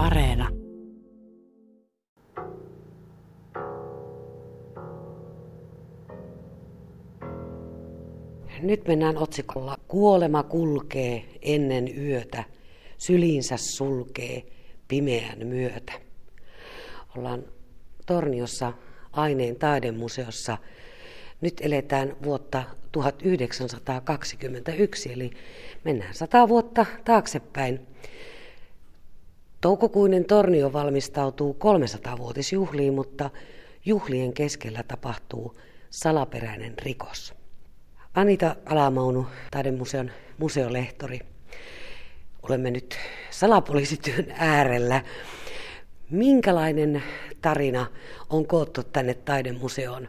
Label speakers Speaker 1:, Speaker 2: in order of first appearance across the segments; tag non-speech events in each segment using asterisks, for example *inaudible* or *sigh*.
Speaker 1: Areena. Nyt mennään otsikolla Kuolema kulkee ennen yötä, syliinsä sulkee pimeän myötä. Ollaan Torniossa aineen taidemuseossa. Nyt eletään vuotta 1921, eli mennään sata vuotta taaksepäin. Toukokuinen Tornio valmistautuu 300-vuotisjuhliin, mutta juhlien keskellä tapahtuu salaperäinen rikos. Anita Alamaunu, taidemuseon museolehtori. Olemme nyt salapoliisityön äärellä. Minkälainen tarina on koottu tänne taidemuseoon?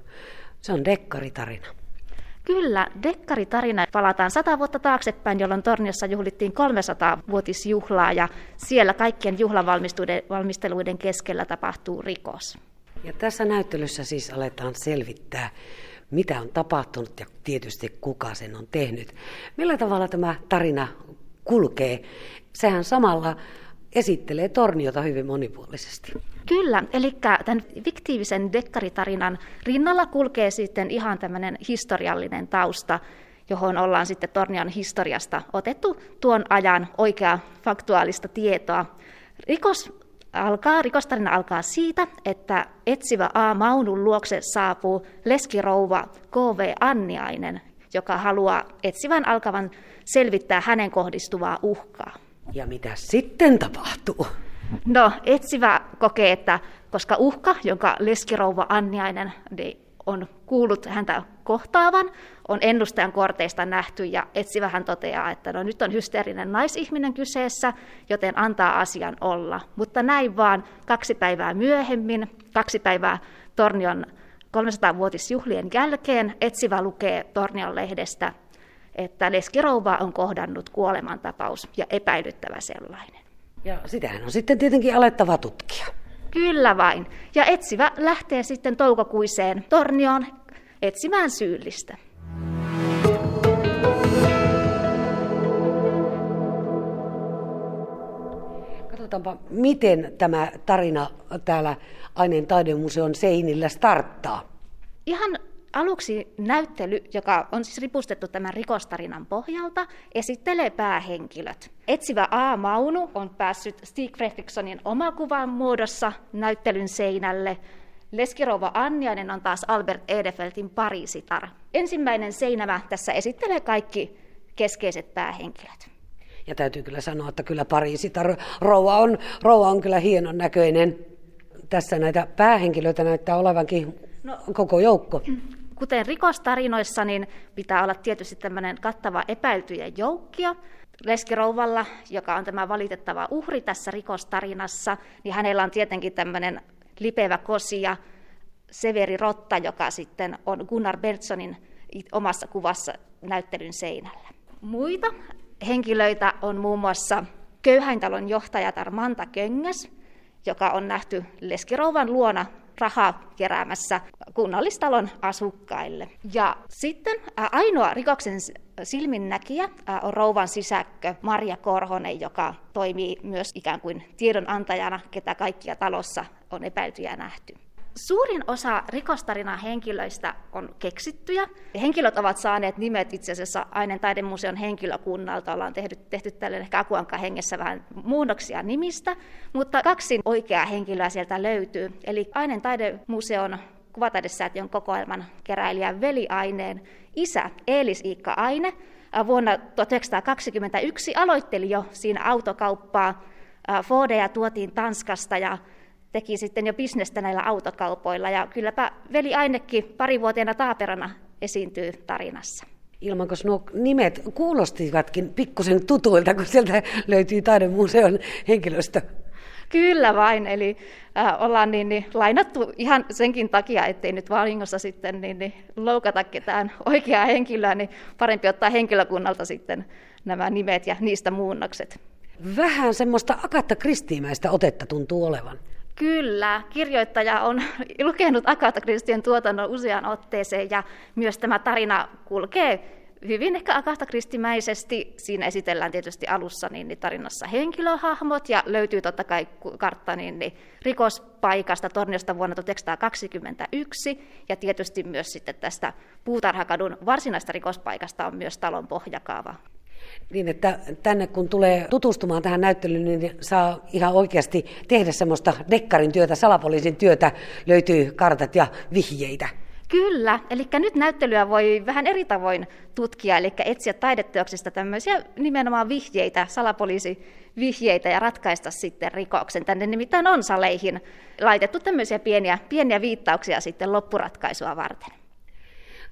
Speaker 1: Se on dekkaritarina.
Speaker 2: Kyllä, dekkaritarina. Palataan sata vuotta taaksepäin, jolloin Torniossa juhlittiin 300-vuotisjuhlaa ja siellä kaikkien juhlavalmisteluiden keskellä tapahtuu rikos.
Speaker 1: Ja tässä näyttelyssä siis aletaan selvittää, mitä on tapahtunut ja tietysti kuka sen on tehnyt. Millä tavalla tämä tarina kulkee? Sehän samalla esittelee Torniota hyvin monipuolisesti.
Speaker 2: Kyllä, eli tämän fiktiivisen dekkaritarinan rinnalla kulkee sitten ihan tämmöinen historiallinen tausta, johon ollaan sitten Tornion historiasta otettu tuon ajan oikeaa faktuaalista tietoa. Rikos alkaa, rikostarina alkaa siitä, että etsivä A. Maunun luokse saapuu leskirouva K.V. Anniainen, joka haluaa etsivän alkavan selvittää hänen kohdistuvaa uhkaa.
Speaker 1: Ja mitä sitten tapahtuu?
Speaker 2: No, etsivä kokee, että koska uhka, jonka leskirouva Anniainen on kuullut häntä kohtaavan, on ennustajan korteista nähty ja etsivä hän toteaa, että no nyt on hysteerinen naisihminen kyseessä, joten antaa asian olla. Mutta näin vaan kaksi päivää myöhemmin, kaksi päivää Tornion 300-vuotisjuhlien jälkeen, etsivä lukee Tornion lehdestä, että leskirouva on kohdannut kuolemantapaus ja epäilyttävä sellainen.
Speaker 1: Ja sitähän on sitten tietenkin alettava tutkia.
Speaker 2: Kyllä vain. Ja etsivä lähtee sitten toukokuiseen Tornioon etsimään syyllistä.
Speaker 1: Katsotaanpa, miten tämä tarina täällä Aineen taidemuseon seinillä starttaa.
Speaker 2: Ihan Aluksi näyttely, joka on siis ripustettu tämän rikostarinan pohjalta, esittelee päähenkilöt. Etsivä A. Maunu on päässyt Stig Fredrikssonin omakuvan muodossa näyttelyn seinälle. Leskirova Anniainen on taas Albert Edefeltin parisitar. Ensimmäinen seinämä tässä esittelee kaikki keskeiset päähenkilöt.
Speaker 1: Ja täytyy kyllä sanoa, että kyllä Pariisitar rouva on, rouva on kyllä hienon näköinen. Tässä näitä päähenkilöitä näyttää olevankin no, koko joukko.
Speaker 2: Kuten rikostarinoissa, niin pitää olla tietysti tämmöinen kattava epäiltyjen joukkio. Leskirouvalla, joka on tämä valitettava uhri tässä rikostarinassa, niin hänellä on tietenkin tämmöinen lipevä kosia, Severi Rotta, joka sitten on Gunnar Bertsonin omassa kuvassa näyttelyn seinällä. Muita henkilöitä on muun muassa Köyhäintalon johtajatar Manta Köngäs, joka on nähty Leskirouvan luona rahaa keräämässä kunnallistalon asukkaille. Ja sitten ainoa rikoksen silminnäkijä on rouvan sisäkkö Maria Korhonen, joka toimii myös ikään kuin tiedonantajana, ketä kaikkia talossa on epäiltyjä nähty. Suurin osa rikostarinan henkilöistä on keksittyjä. Henkilöt ovat saaneet nimet itse asiassa Aineen taidemuseon henkilökunnalta. Ollaan tehty, tehty tälle ehkä Akuanka hengessä vähän muunnoksia nimistä, mutta kaksi oikeaa henkilöä sieltä löytyy. Eli Aineen taidemuseon kuvataidesäätiön kokoelman keräilijän veliaineen isä Eelis Iikka Aine vuonna 1921 aloitteli jo siinä autokauppaa. Fordeja tuotiin Tanskasta ja teki sitten jo bisnestä näillä autokaupoilla. Ja kylläpä veli Ainekin parivuotiaana taaperana esiintyy tarinassa.
Speaker 1: Ilmankos nuo nimet kuulostivatkin pikkusen tutuilta, kun sieltä löytyy taidemuseon henkilöstö?
Speaker 2: Kyllä vain, eli äh, ollaan niin, niin, lainattu ihan senkin takia, ettei nyt vahingossa sitten niin, niin, loukata ketään oikeaa henkilöä, niin parempi ottaa henkilökunnalta sitten nämä nimet ja niistä muunnokset.
Speaker 1: Vähän semmoista Akatta Kristiimäistä otetta tuntuu olevan.
Speaker 2: Kyllä, kirjoittaja on *laughs* lukenut Agatha Christien tuotannon useaan otteeseen ja myös tämä tarina kulkee hyvin ehkä agastakristimäisesti. Siinä esitellään tietysti alussa niin, niin tarinassa henkilöhahmot ja löytyy totta kai kartta niin, niin, rikospaikasta Torniosta vuonna 1921 ja tietysti myös sitten tästä Puutarhakadun varsinaista rikospaikasta on myös talon pohjakaava.
Speaker 1: Niin, että tänne kun tulee tutustumaan tähän näyttelyyn, niin saa ihan oikeasti tehdä semmoista dekkarin työtä, salapoliisin työtä, löytyy kartat ja vihjeitä.
Speaker 2: Kyllä, eli nyt näyttelyä voi vähän eri tavoin tutkia, eli etsiä taideteoksista tämmöisiä nimenomaan vihjeitä, salapoliisivihjeitä ja ratkaista sitten rikoksen. Tänne nimittäin on saleihin laitettu tämmöisiä pieniä, pieniä viittauksia sitten loppuratkaisua varten.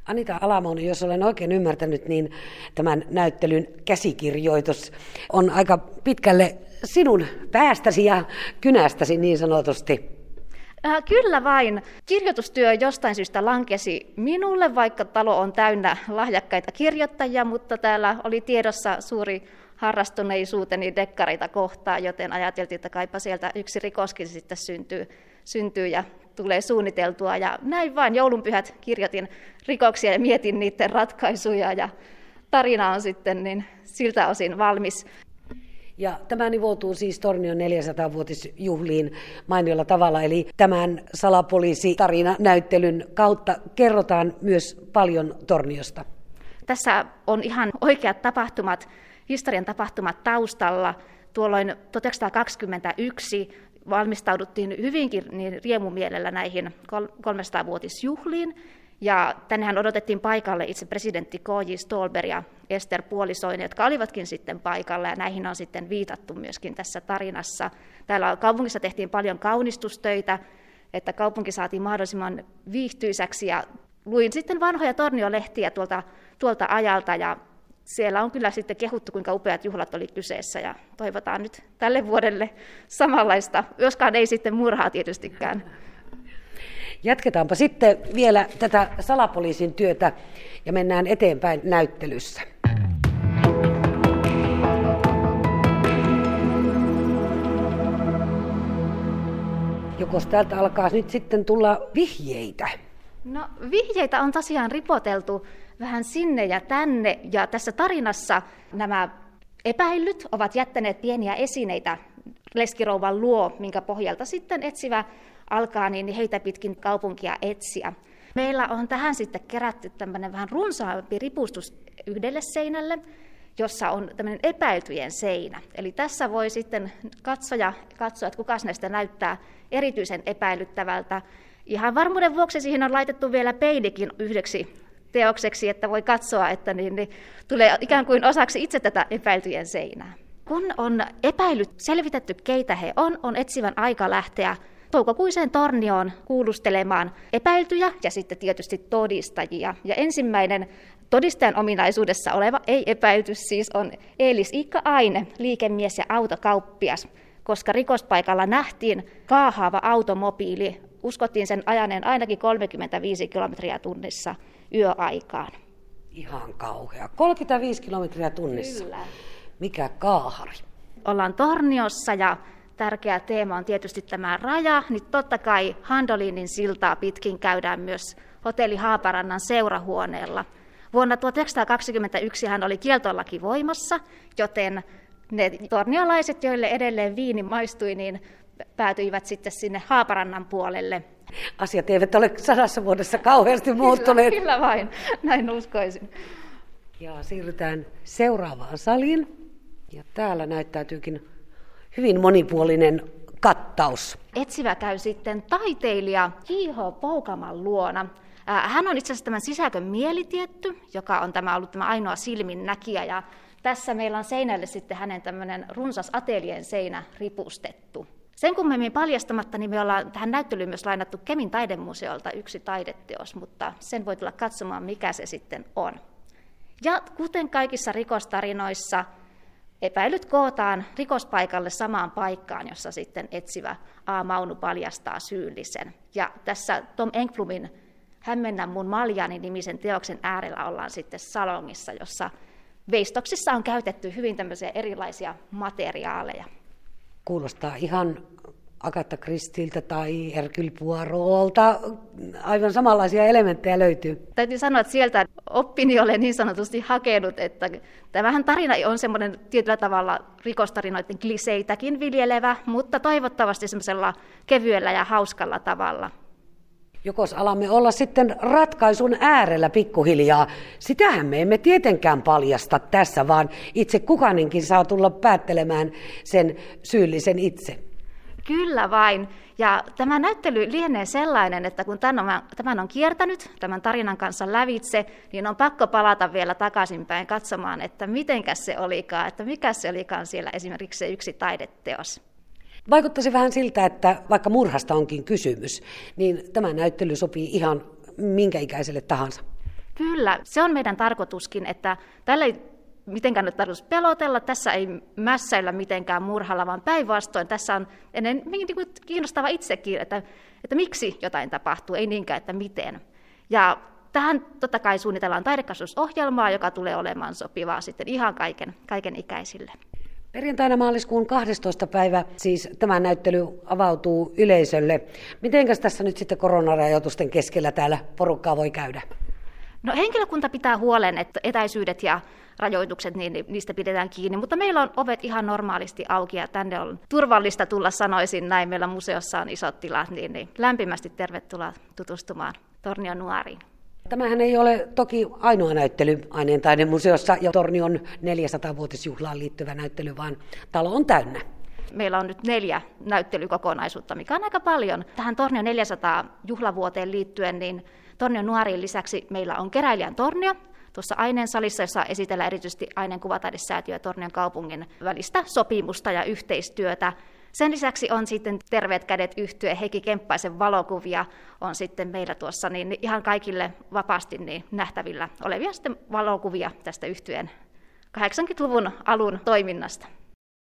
Speaker 1: Anita Alamonen, jos olen oikein ymmärtänyt, niin tämän näyttelyn käsikirjoitus on aika pitkälle sinun päästäsi ja kynästäsi niin sanotusti.
Speaker 2: Äh, kyllä vain. Kirjoitustyö jostain syystä lankesi minulle, vaikka talo on täynnä lahjakkaita kirjoittajia, mutta täällä oli tiedossa suuri harrastuneisuuteni dekkareita kohtaan, joten ajateltiin, että kaipa sieltä yksi rikoskin sitten syntyy, syntyy ja tulee suunniteltua. Ja näin vain joulunpyhät kirjoitin rikoksia ja mietin niiden ratkaisuja ja tarina on sitten niin siltä osin valmis.
Speaker 1: Ja tämä nivoutuu siis Tornion 400-vuotisjuhliin mainiolla tavalla, eli tämän salapoliisitarina-näyttelyn kautta kerrotaan myös paljon Torniosta.
Speaker 2: Tässä on ihan oikeat tapahtumat, historian tapahtumat taustalla. Tuolloin 1921 valmistauduttiin hyvinkin niin riemumielellä näihin 300-vuotisjuhliin, ja tännehän odotettiin paikalle itse presidentti K.J. Stolberg ja Ester Puolisoinen, jotka olivatkin sitten paikalla, ja näihin on sitten viitattu myöskin tässä tarinassa. Täällä kaupungissa tehtiin paljon kaunistustöitä, että kaupunki saatiin mahdollisimman viihtyisäksi, ja luin sitten vanhoja torniolehtiä tuolta, tuolta ajalta, ja siellä on kyllä sitten kehuttu, kuinka upeat juhlat oli kyseessä, ja toivotaan nyt tälle vuodelle samanlaista, joskaan ei sitten murhaa tietystikään.
Speaker 1: Jatketaanpa sitten vielä tätä salapoliisin työtä ja mennään eteenpäin näyttelyssä. Jokos täältä alkaa nyt sitten tulla vihjeitä?
Speaker 2: No vihjeitä on tosiaan ripoteltu vähän sinne ja tänne ja tässä tarinassa nämä epäillyt ovat jättäneet pieniä esineitä leskirouvan luo, minkä pohjalta sitten etsivä alkaa niin heitä pitkin kaupunkia etsiä. Meillä on tähän sitten kerätty tämmöinen vähän runsaampi ripustus yhdelle seinälle, jossa on tämmöinen epäiltyjen seinä. Eli tässä voi sitten katsoja katsoa, että kuka näistä näyttää erityisen epäilyttävältä. Ihan varmuuden vuoksi siihen on laitettu vielä peilikin yhdeksi teokseksi, että voi katsoa, että niin, niin tulee ikään kuin osaksi itse tätä epäiltyjen seinää. Kun on epäilyt selvitetty, keitä he on, on etsivän aika lähteä toukokuiseen tornioon kuulustelemaan epäiltyjä ja sitten tietysti todistajia. Ja ensimmäinen todistajan ominaisuudessa oleva ei-epäilty siis on Eelis Iikka Aine, liikemies ja autokauppias, koska rikospaikalla nähtiin kaahaava automobiili. Uskottiin sen ajaneen ainakin 35 kilometriä tunnissa yöaikaan.
Speaker 1: Ihan kauhea. 35 kilometriä tunnissa.
Speaker 2: Kyllä.
Speaker 1: Mikä kaahari?
Speaker 2: Ollaan Torniossa ja tärkeä teema on tietysti tämä raja, niin totta kai Handolinin siltaa pitkin käydään myös hotelli Haaparannan seurahuoneella. Vuonna 1921 hän oli kieltolaki voimassa, joten ne torniolaiset, joille edelleen viini maistui, niin päätyivät sitten sinne Haaparannan puolelle.
Speaker 1: Asiat eivät ole sadassa vuodessa kauheasti muuttuneet.
Speaker 2: Kyllä, kyllä vain, näin uskoisin.
Speaker 1: Ja siirrytään seuraavaan saliin. Ja täällä näyttäytyykin hyvin monipuolinen kattaus.
Speaker 2: Etsivä käy sitten taiteilija J.H. Poukaman luona. Hän on itse asiassa tämän sisäkön mielitietty, joka on tämä ollut tämä ainoa silmin näkijä. Ja tässä meillä on seinälle sitten hänen tämmöinen runsas atelien seinä ripustettu. Sen kummemmin paljastamatta, niin me ollaan tähän näyttelyyn myös lainattu Kemin taidemuseolta yksi taideteos, mutta sen voi tulla katsomaan, mikä se sitten on. Ja kuten kaikissa rikostarinoissa, Epäilyt kootaan rikospaikalle samaan paikkaan, jossa sitten etsivä A. Maunu paljastaa syyllisen. Ja tässä Tom Engblumin Hämmennä mun maljani nimisen teoksen äärellä ollaan sitten salongissa, jossa veistoksissa on käytetty hyvin tämmöisiä erilaisia materiaaleja.
Speaker 1: Kuulostaa ihan Agatha Kristiltä tai Hercule Poirolta. Aivan samanlaisia elementtejä löytyy.
Speaker 2: Täytyy sanoa, että sieltä oppini olen niin sanotusti hakenut, että tämähän tarina on semmoinen tietyllä tavalla rikostarinoiden kliseitäkin viljelevä, mutta toivottavasti semmoisella kevyellä ja hauskalla tavalla.
Speaker 1: Jokos alamme olla sitten ratkaisun äärellä pikkuhiljaa. Sitähän me emme tietenkään paljasta tässä, vaan itse kukainenkin saa tulla päättelemään sen syyllisen itse.
Speaker 2: Kyllä vain. Ja tämä näyttely lienee sellainen, että kun tämän on, kiertänyt tämän tarinan kanssa lävitse, niin on pakko palata vielä takaisinpäin katsomaan, että mitenkäs se olikaan, että mikä se olikaan siellä esimerkiksi se yksi taideteos.
Speaker 1: Vaikuttaisi vähän siltä, että vaikka murhasta onkin kysymys, niin tämä näyttely sopii ihan minkä ikäiselle tahansa.
Speaker 2: Kyllä, se on meidän tarkoituskin, että tällä ei mitenkään nyt tarkoitus pelotella, tässä ei mässäillä mitenkään murhalla, vaan päinvastoin tässä on ennen niin kuin kiinnostava itsekin, että, että miksi jotain tapahtuu, ei niinkään, että miten. Ja tähän totta kai suunnitellaan taidekasvusohjelmaa, joka tulee olemaan sopivaa sitten ihan kaiken, kaiken ikäisille.
Speaker 1: Perjantaina maaliskuun 12. päivä siis tämä näyttely avautuu yleisölle. Mitenkäs tässä nyt sitten koronarajoitusten keskellä täällä porukkaa voi käydä?
Speaker 2: No henkilökunta pitää huolen, että etäisyydet ja rajoitukset, niin niistä pidetään kiinni, mutta meillä on ovet ihan normaalisti auki ja tänne on turvallista tulla, sanoisin näin. Meillä museossa on isot tilat, niin, niin lämpimästi tervetuloa tutustumaan Tornion nuoriin.
Speaker 1: Tämähän ei ole toki ainoa näyttely Aineen taidemuseossa ja Tornion 400-vuotisjuhlaan liittyvä näyttely, vaan talo on täynnä.
Speaker 2: Meillä on nyt neljä näyttelykokonaisuutta, mikä on aika paljon. Tähän Tornion 400 juhlavuoteen liittyen, niin Tornion nuoriin lisäksi meillä on keräilijän tornio, tuossa aineen salissa, jossa esitellään erityisesti aineen kuvataidesäätiö ja Tornion kaupungin välistä sopimusta ja yhteistyötä. Sen lisäksi on sitten Terveet kädet yhtye Heikki Kemppaisen valokuvia on sitten meillä tuossa niin ihan kaikille vapaasti niin nähtävillä olevia sitten valokuvia tästä yhtyeen 80-luvun alun toiminnasta.